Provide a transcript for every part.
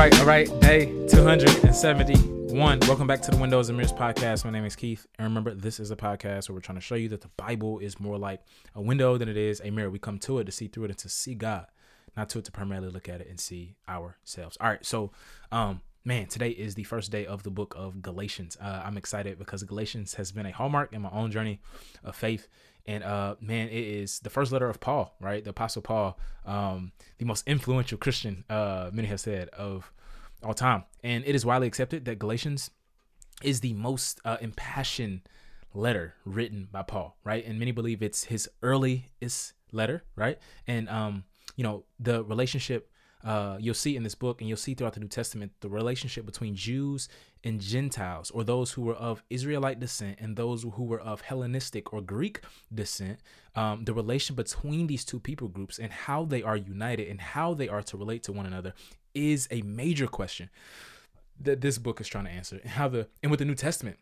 right, all right. Day 271. Welcome back to the Windows and Mirrors podcast. My name is Keith. And remember, this is a podcast where we're trying to show you that the Bible is more like a window than it is a mirror. We come to it to see through it and to see God, not to it to primarily look at it and see ourselves. All right, so um man, today is the first day of the book of Galatians. Uh, I'm excited because Galatians has been a hallmark in my own journey of faith. And uh, man, it is the first letter of Paul, right? The Apostle Paul, um, the most influential Christian, uh, many have said, of all time. And it is widely accepted that Galatians is the most uh, impassioned letter written by Paul, right? And many believe it's his earliest letter, right? And um, you know, the relationship uh, you'll see in this book and you'll see throughout the New Testament the relationship between Jews and Gentiles, or those who were of Israelite descent and those who were of Hellenistic or Greek descent, um, the relation between these two people groups and how they are united and how they are to relate to one another is a major question that this book is trying to answer. And how the and with the New Testament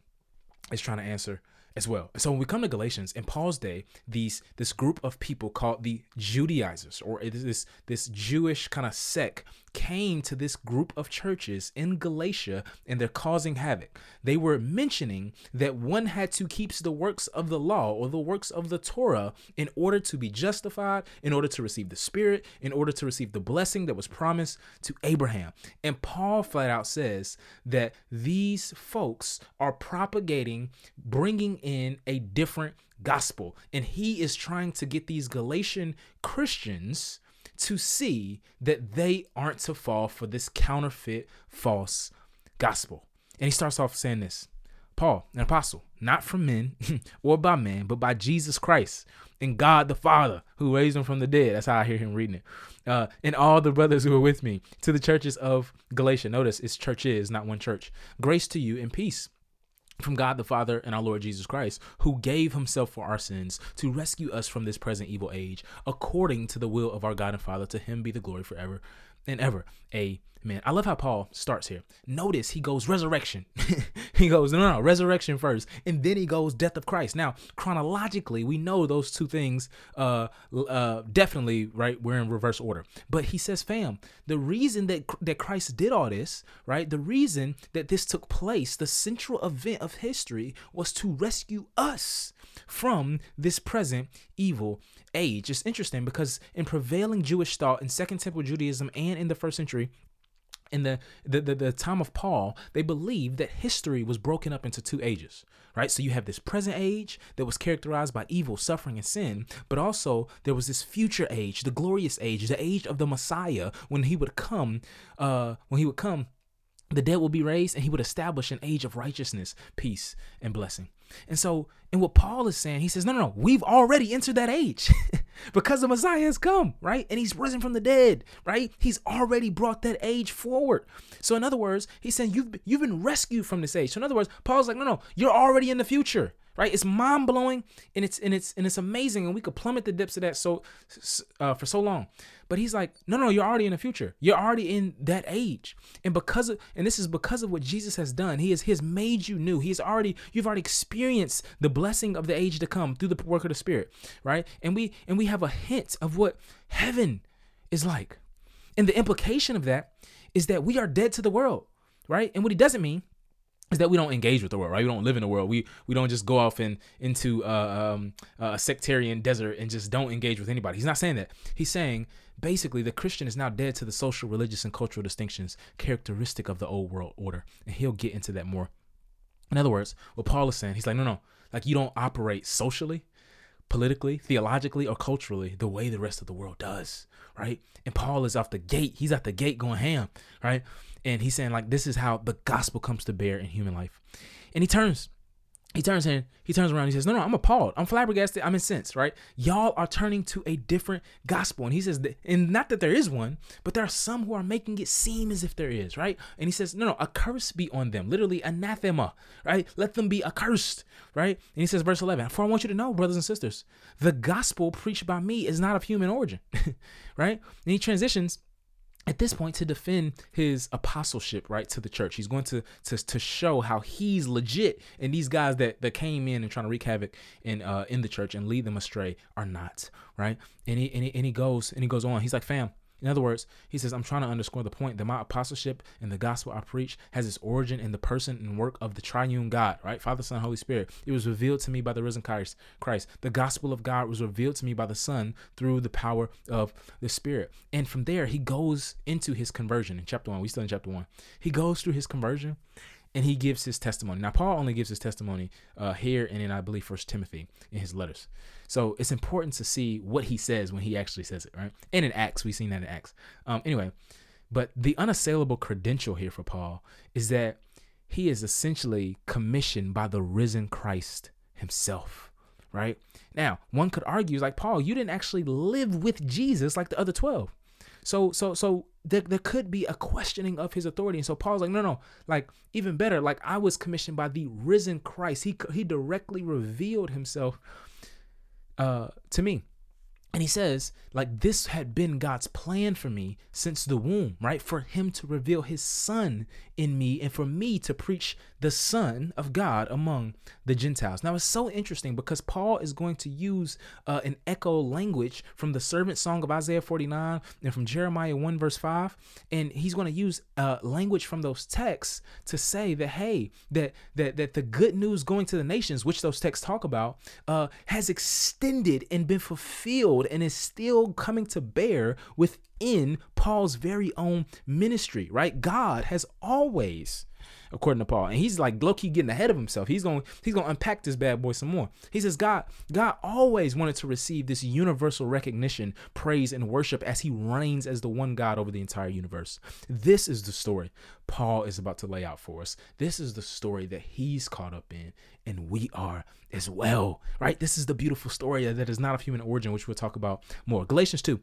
is trying to answer as well. So when we come to Galatians in Paul's day, these this group of people called the Judaizers or this this Jewish kind of sect came to this group of churches in Galatia and they're causing havoc. They were mentioning that one had to keep the works of the law or the works of the Torah in order to be justified, in order to receive the Spirit, in order to receive the blessing that was promised to Abraham. And Paul flat out says that these folks are propagating, bringing in a different gospel. And he is trying to get these Galatian Christians to see that they aren't to fall for this counterfeit false gospel. And he starts off saying this Paul, an apostle, not from men or by man, but by Jesus Christ and God the Father who raised him from the dead. That's how I hear him reading it. Uh, and all the brothers who are with me to the churches of Galatia. Notice it's churches, not one church. Grace to you and peace from God the Father and our Lord Jesus Christ, who gave himself for our sins to rescue us from this present evil age, according to the will of our God and Father. To him be the glory forever and ever. Amen. I love how Paul starts here. Notice he goes resurrection. he goes, no, no, no, resurrection first. And then he goes death of Christ. Now, chronologically, we know those two things uh, uh, definitely, right? We're in reverse order. But he says, fam, the reason that, that Christ did all this, right? The reason that this took place, the central event of history was to rescue us from this present evil age. It's interesting because in prevailing Jewish thought in Second Temple Judaism and in the first century, in the, the, the, the, time of Paul, they believed that history was broken up into two ages, right? So you have this present age that was characterized by evil, suffering, and sin, but also there was this future age, the glorious age, the age of the Messiah, when he would come, uh, when he would come the dead will be raised and he would establish an age of righteousness, peace, and blessing. And so, in what Paul is saying, he says, no, no, no, we've already entered that age because the Messiah has come, right? And he's risen from the dead, right? He's already brought that age forward. So, in other words, he's saying you've you've been rescued from this age. So, in other words, Paul's like, no, no, you're already in the future right? It's mind blowing and it's and it's and it's amazing, and we could plummet the depths of that so uh, for so long. But he's like, no, no, you're already in the future. You're already in that age, and because of and this is because of what Jesus has done. He has he has made you new. He's already you've already experienced the blessing of the age to come through the work of the Spirit, right? And we and we have a hint of what heaven is like, and the implication of that is that we are dead to the world, right? And what he doesn't mean is that we don't engage with the world, right? We don't live in the world. We we don't just go off and into uh, um, a sectarian desert and just don't engage with anybody. He's not saying that. He's saying basically the Christian is now dead to the social, religious, and cultural distinctions characteristic of the old world order, and he'll get into that more. In other words, what Paul is saying, he's like, no, no, like you don't operate socially, politically, theologically, or culturally the way the rest of the world does, right? And Paul is off the gate. He's at the gate going ham, right? and he's saying like this is how the gospel comes to bear in human life and he turns he turns in he turns around he says no no i'm appalled. I'm flabbergasted. I'm incensed right? Y'all are turning to a different gospel. And he says and not that there is one but there are some who are making it seem as if there is right? And he says no no a curse be on them. Literally anathema right? Let them be accursed right? And he says verse 11 for i want you to know brothers and sisters the gospel preached by me is not of human origin right? And he transitions at this point to defend his apostleship right to the church. He's going to to, to show how he's legit and these guys that that came in and trying to wreak havoc in uh in the church and lead them astray are not right? And he and he, and he goes and he goes on. He's like fam In other words, he says, I'm trying to underscore the point that my apostleship and the gospel I preach has its origin in the person and work of the triune God, right? Father, Son, Holy Spirit. It was revealed to me by the risen Christ. Christ. The gospel of God was revealed to me by the Son through the power of the Spirit. And from there, he goes into his conversion in chapter one. We still in chapter one. He goes through his conversion and he gives his testimony. Now, Paul only gives his testimony uh, here and in, I believe, First Timothy in his letters. So it's important to see what he says when he actually says it, right? And in Acts, we've seen that in Acts. Um, anyway, but the unassailable credential here for Paul is that he is essentially commissioned by the risen Christ himself, right? Now, one could argue, like, Paul, you didn't actually live with Jesus like the other 12. So so so there, there could be a questioning of his authority. And so Paul's like, no, no, like even better, like I was commissioned by the risen Christ. He he directly revealed himself uh to me. And he says, like, this had been God's plan for me since the womb, right? For him to reveal his son in me and for me to preach the son of God among the Gentiles. Now, it's so interesting because Paul is going to use uh, an echo language from the servant song of Isaiah 49 and from Jeremiah 1, verse 5. And he's going to use uh, language from those texts to say that, hey, that, that, that the good news going to the nations, which those texts talk about, uh, has extended and been fulfilled and is still coming to bear within Paul's very own ministry, right? God has always according to Paul. And he's like low key getting ahead of himself. He's going he's going to unpack this bad boy some more. He says God God always wanted to receive this universal recognition, praise and worship as he reigns as the one God over the entire universe. This is the story Paul is about to lay out for us. This is the story that he's caught up in and we are as well. Right? This is the beautiful story that is not of human origin which we'll talk about more. Galatians 2.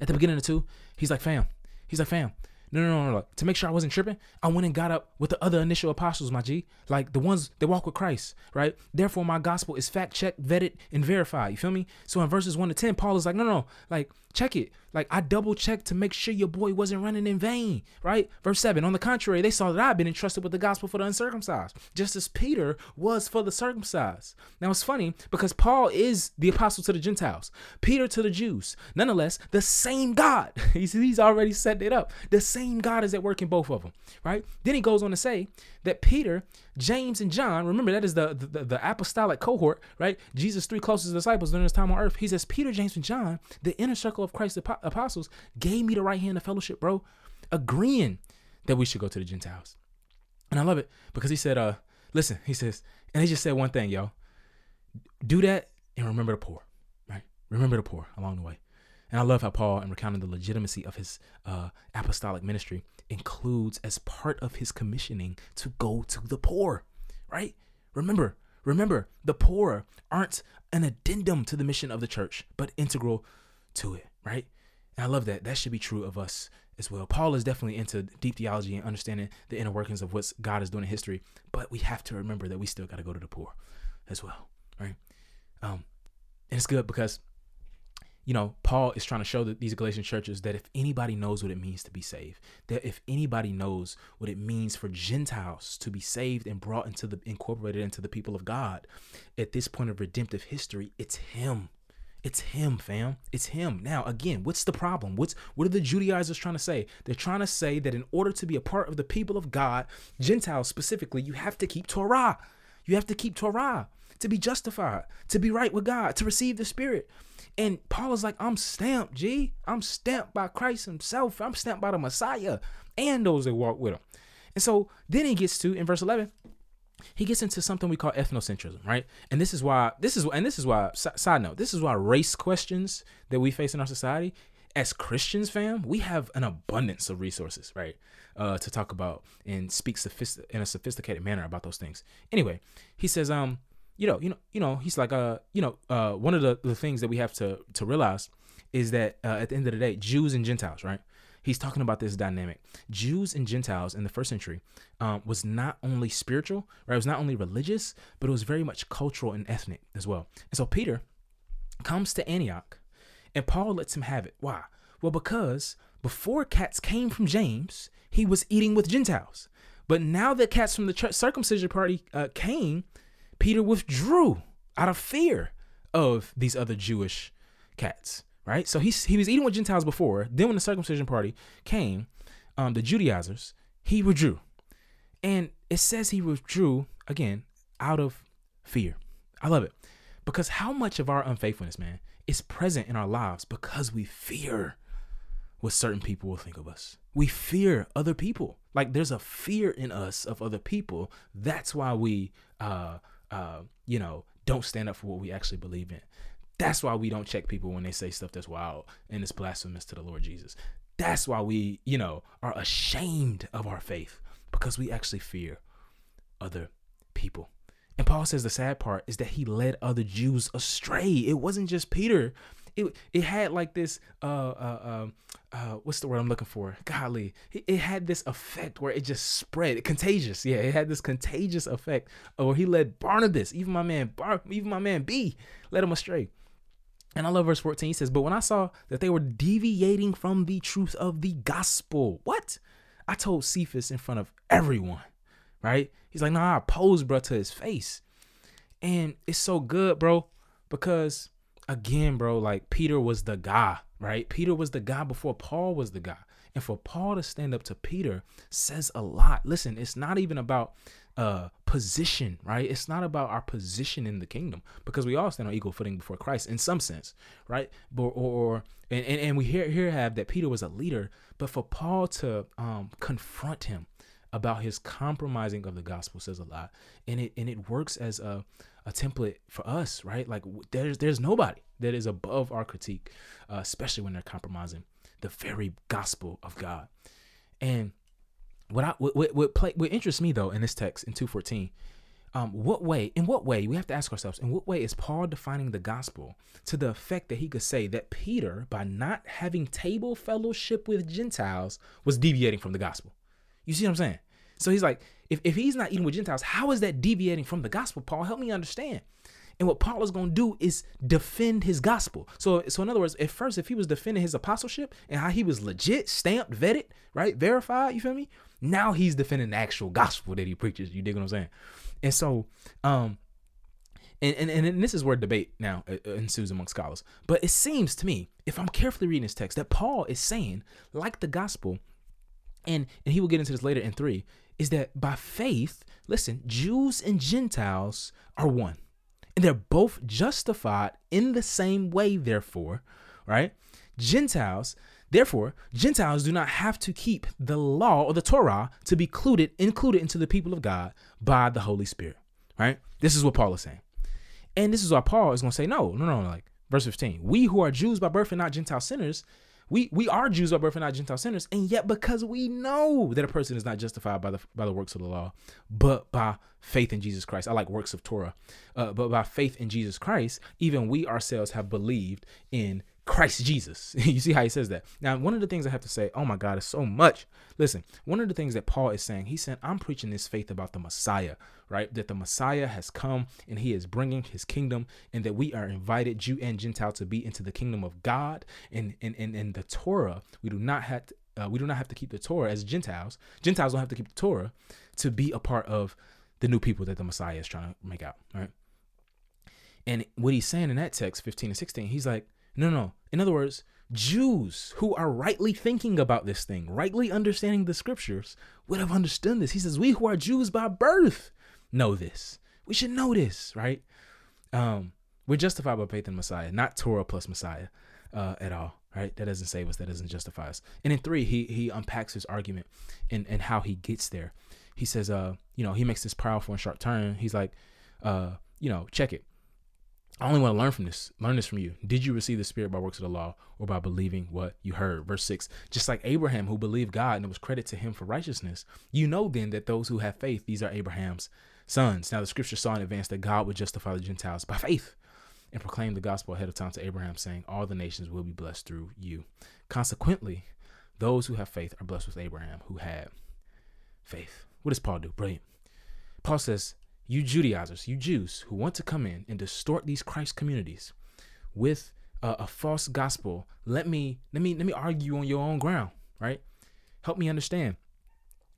At the beginning of 2, he's like, "Fam, He's like, fam, no, no, no, no. To make sure I wasn't tripping, I went and got up with the other initial apostles, my G. Like the ones that walk with Christ, right? Therefore, my gospel is fact checked, vetted, and verified. You feel me? So in verses 1 to 10, Paul is like, no, no, no. like, check it. Like I double checked to make sure your boy wasn't running in vain, right? Verse 7. On the contrary, they saw that I've been entrusted with the gospel for the uncircumcised, just as Peter was for the circumcised. Now it's funny because Paul is the apostle to the Gentiles, Peter to the Jews. Nonetheless, the same God. he's, he's already set it up. The same God is at work in both of them, right? Then he goes on to say that Peter, James, and John, remember that is the, the, the apostolic cohort, right? Jesus' three closest disciples during his time on earth. He says, Peter, James, and John, the inner circle of Christ's apostles gave me the right hand of fellowship, bro, agreeing that we should go to the Gentiles. And I love it because he said, uh, listen, he says, and he just said one thing, yo. Do that and remember the poor, right? Remember the poor along the way. And I love how Paul, in recounting the legitimacy of his uh, apostolic ministry, includes as part of his commissioning to go to the poor, right? Remember, remember, the poor aren't an addendum to the mission of the church, but integral to it, right? And I love that. That should be true of us as well. Paul is definitely into deep theology and understanding the inner workings of what God is doing in history, but we have to remember that we still got to go to the poor as well, right? Um, and it's good because you know, Paul is trying to show that these Galatian churches that if anybody knows what it means to be saved, that if anybody knows what it means for Gentiles to be saved and brought into the incorporated into the people of God, at this point of redemptive history, it's him. It's him, fam. It's him. Now, again, what's the problem? What's what are the Judaizers trying to say? They're trying to say that in order to be a part of the people of God, Gentiles specifically, you have to keep Torah. You have to keep Torah to be justified, to be right with God, to receive the Spirit. And Paul is like, I'm stamped, G. I'm stamped by Christ Himself. I'm stamped by the Messiah and those that walk with Him. And so then he gets to in verse 11, he gets into something we call ethnocentrism, right? And this is why this is and this is why side note, this is why race questions that we face in our society as Christians, fam, we have an abundance of resources, right? Uh, to talk about and speak sophist- in a sophisticated manner about those things. Anyway, he says, um, you know, you know, you know, he's like, uh, you know, uh, one of the, the things that we have to to realize is that uh, at the end of the day, Jews and Gentiles, right? He's talking about this dynamic. Jews and Gentiles in the first century um, was not only spiritual, right? It was not only religious, but it was very much cultural and ethnic as well. And so Peter comes to Antioch, and Paul lets him have it. Why? Well, because before cats came from James, he was eating with Gentiles. But now that cats from the circumcision party uh, came, Peter withdrew out of fear of these other Jewish cats right? So he's he was eating with Gentiles before. Then when the circumcision party came, um, the Judaizers, he withdrew, and it says he withdrew again out of fear. I love it because how much of our unfaithfulness, man, is present in our lives because we fear what certain people will think of us. We fear other people. Like there's a fear in us of other people. That's why we, uh, uh, you know, don't stand up for what we actually believe in. That's why we don't check people when they say stuff that's wild and it's blasphemous to the Lord Jesus. That's why we, you know, are ashamed of our faith because we actually fear other people. And Paul says the sad part is that he led other Jews astray. It wasn't just Peter. It it had like this uh uh uh, uh what's the word I'm looking for? Golly, it, it had this effect where it just spread, contagious. Yeah, it had this contagious effect. Or he led Barnabas, even my man Bar, even my man B, led him astray. And I love verse 14. He says, But when I saw that they were deviating from the truth of the gospel, what? I told Cephas in front of everyone, right? He's like, nah, I posed, bro, to his face. And it's so good, bro, because again, bro, like Peter was the guy, right? Peter was the guy before Paul was the guy. And for Paul to stand up to Peter says a lot. Listen, it's not even about uh position, right? It's not about our position in the kingdom because we all stand on equal footing before Christ in some sense, right? Or, or and, and, and we here here have that Peter was a leader, but for Paul to um confront him about his compromising of the gospel says a lot. And it and it works as a a template for us, right? Like there's there's nobody that is above our critique, uh, especially when they're compromising the very gospel of God. And what I what what play, what interests me though in this text in two fourteen, um, what way in what way we have to ask ourselves in what way is Paul defining the gospel to the effect that he could say that Peter by not having table fellowship with Gentiles was deviating from the gospel. You see what I'm saying? So he's like, if, if he's not eating with Gentiles, how is that deviating from the gospel? Paul, help me understand. And what Paul is going to do is defend his gospel. So, so in other words, at first, if he was defending his apostleship and how he was legit, stamped, vetted, right, verified, you feel me? Now he's defending the actual gospel that he preaches. You dig what I'm saying? And so, um, and, and, and this is where debate now uh, uh, ensues among scholars. But it seems to me, if I'm carefully reading this text, that Paul is saying, like the gospel, and and he will get into this later in three, is that by faith, listen, Jews and Gentiles are one. And they're both justified in the same way, therefore, right? Gentiles, therefore, Gentiles do not have to keep the law or the Torah to be included, included into the people of God by the Holy Spirit, right? This is what Paul is saying. And this is why Paul is going to say, no, no, no, like verse 15. We who are Jews by birth and not Gentile sinners, we we are Jews by birth and not Gentile sinners, and yet because we know that a person is not justified by the by the works of the law, but by faith in Jesus Christ. I like works of Torah, uh, but by faith in Jesus Christ, even we ourselves have believed in Christ Jesus. you see how he says that. Now, one of the things I have to say, oh my God, it's so much. Listen, one of the things that Paul is saying, he said, I'm preaching this faith about the Messiah, right? That the Messiah has come and he is bringing his kingdom, and that we are invited, Jew and Gentile, to be into the kingdom of God. And in and, and, the Torah, we do not have to, uh, we do not have to keep the Torah as Gentiles. Gentiles don't have to keep the Torah to be a part of the new people that the Messiah is trying to make out, right? And what he's saying in that text, 15 and 16, he's like, no, no. In other words, Jews who are rightly thinking about this thing, rightly understanding the scriptures, would have understood this. He says, We who are Jews by birth know this. We should know this, right? Um, we're justified by faith in Messiah, not Torah plus Messiah uh, at all, right? That doesn't save us, that doesn't justify us. And in three, he he unpacks his argument and, and how he gets there. He says, uh, you know, he makes this powerful and sharp turn. He's like, uh, you know, check it. I only want to learn from this, learn this from you. Did you receive the Spirit by works of the law or by believing what you heard? Verse 6 Just like Abraham, who believed God and it was credit to him for righteousness, you know then that those who have faith, these are Abraham's sons. Now, the scripture saw in advance that God would justify the Gentiles by faith and proclaim the gospel ahead of time to Abraham, saying, All the nations will be blessed through you. Consequently, those who have faith are blessed with Abraham, who had faith. What does Paul do? Brilliant. Paul says, you Judaizers, you Jews who want to come in and distort these Christ communities with a, a, false gospel, let me let me let me argue on your own ground, right? Help me understand.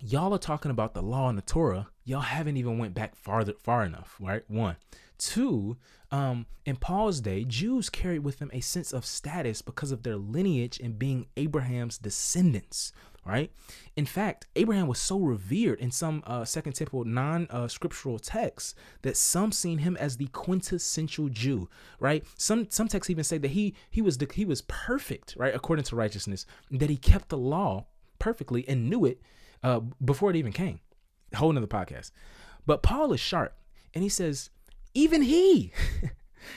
Y'all are talking about the law and the Torah, y'all haven't even went back farther far enough, right? One. Two, um, in Paul's day, Jews carried with them a sense of status because of their lineage and being Abraham's descendants, right? In fact, Abraham was so revered in some uh, Second Temple non-scriptural uh, texts that some seen him as the quintessential Jew, right? Some some texts even say that he he was the, he was perfect, right, according to righteousness, that he kept the law perfectly and knew it uh, before it even came. Whole another podcast. But Paul is sharp, and he says, even he.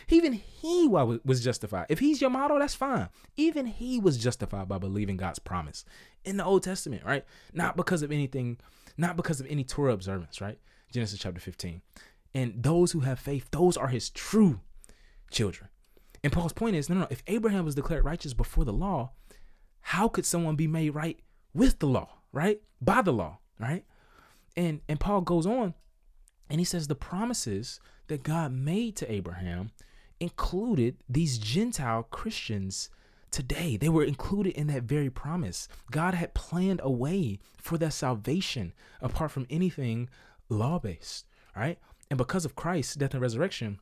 Even he was justified. If he's your model, that's fine. Even he was justified by believing God's promise in the Old Testament, right? Not because of anything, not because of any Torah observance, right? Genesis chapter 15. And those who have faith, those are his true children. And Paul's point is no, no, no. If Abraham was declared righteous before the law, how could someone be made right with the law, right? By the law, right? And and Paul goes on and he says the promises that God made to Abraham included these Gentile Christians today. They were included in that very promise. God had planned a way for their salvation apart from anything law based, right? And because of Christ's death and resurrection,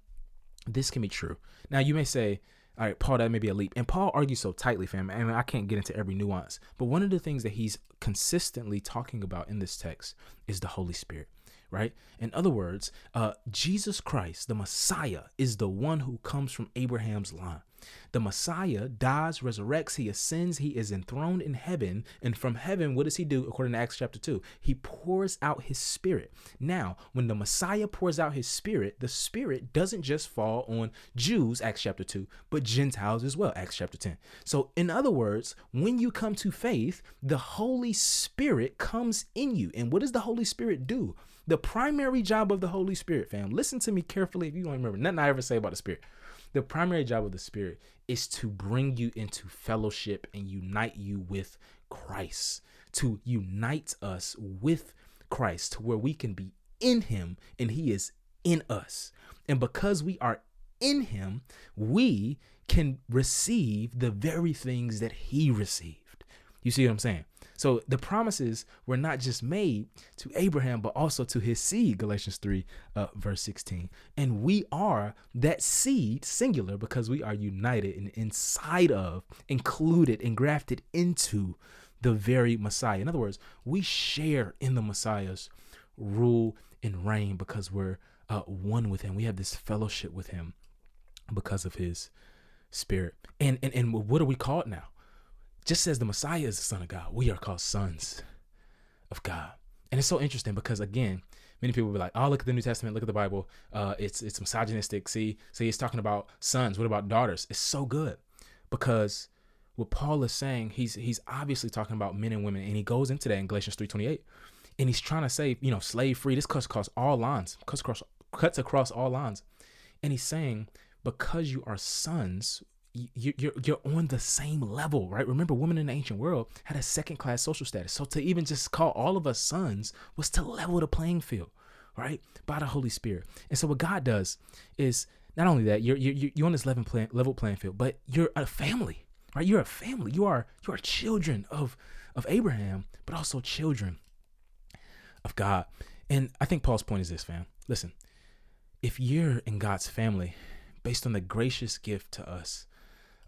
this can be true. Now, you may say, all right, Paul, that may be a leap. And Paul argues so tightly, fam. Mean, I can't get into every nuance. But one of the things that he's consistently talking about in this text is the Holy Spirit right? In other words, uh, Jesus Christ, the Messiah, is the one who comes from Abraham's line. The Messiah dies, resurrects, he ascends, he is enthroned in heaven. And from heaven, what does he do according to Acts chapter 2? He pours out his spirit. Now, when the Messiah pours out his spirit, the spirit doesn't just fall on Jews, Acts chapter 2, but Gentiles as well, Acts chapter 10. So, in other words, when you come to faith, the Holy Spirit comes in you. And what does the Holy Spirit do? The primary job of the Holy Spirit, fam, listen to me carefully if you don't remember nothing I ever say about the Spirit. The primary job of the Spirit is to bring you into fellowship and unite you with Christ, to unite us with Christ, to where we can be in Him and He is in us. And because we are in Him, we can receive the very things that He received. You see what I'm saying? So the promises were not just made to Abraham, but also to his seed, Galatians 3, uh, verse 16. And we are that seed, singular, because we are united and inside of, included, and grafted into the very Messiah. In other words, we share in the Messiah's rule and reign because we're uh, one with him. We have this fellowship with him because of his spirit. And, and and what are we called now? Just as the Messiah is the Son of God, we are called sons of God. And it's so interesting because again, many people will be like, "Oh, look at the New Testament, look at the Bible. Uh, it's it's misogynistic. See, see, he's talking about sons. What about daughters? It's so good because what Paul is saying, he's he's obviously talking about men and women, and he goes into that in Galatians three twenty eight, and he's trying to say, you know, slave free. This cuts across all lines, cuts across cuts across all lines, and he's saying because you are sons, you're you're on the same level, right? Remember, women in the ancient world had a second class social status. So to even just call all of us sons was to level the playing field, right? By the Holy Spirit. And so what God does is not only that you're you're, you're on this level level playing field, but you're a family, right? You're a family. You are you are children of of Abraham, but also children of God. And I think Paul's point is this, fam. Listen, if you're in God's family, based on the gracious gift to us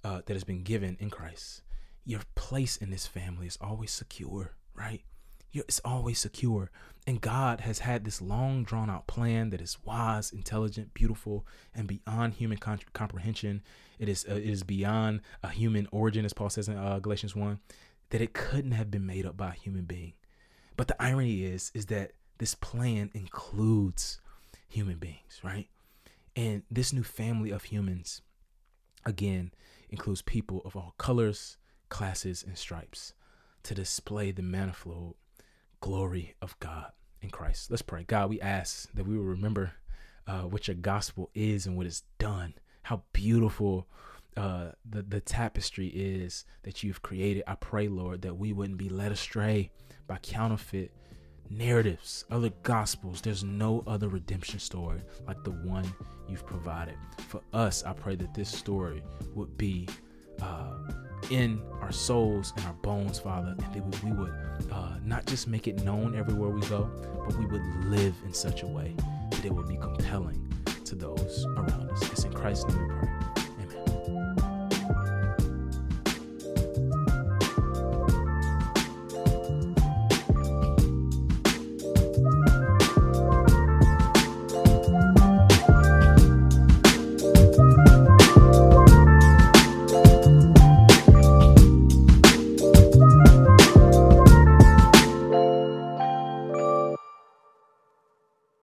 uh, that has been given in Christ, your place in this family is always secure, right? You're, it's always secure. And God has had this long drawn out plan that is wise, intelligent, beautiful, and beyond human con- comprehension. It is uh, it is beyond a human origin, as Paul says in uh, Galatians one, that it couldn't have been made up by a human being. But the irony is, is that this plan includes human beings, right? And this new family of humans, again, includes people of all colors, classes, and stripes to display the manifold glory of God in Christ. Let's pray. God, we ask that we will remember uh, what your gospel is and what it's done, how beautiful uh, the, the tapestry is that you've created. I pray, Lord, that we wouldn't be led astray by counterfeit narratives, other gospels. There's no other redemption story like the one you've provided. For us, I pray that this story would be uh, in our souls and our bones, Father, and that we would uh, not just make it known everywhere we go, but we would live in such a way that it would be compelling to those around us. It's in Christ's name we pray.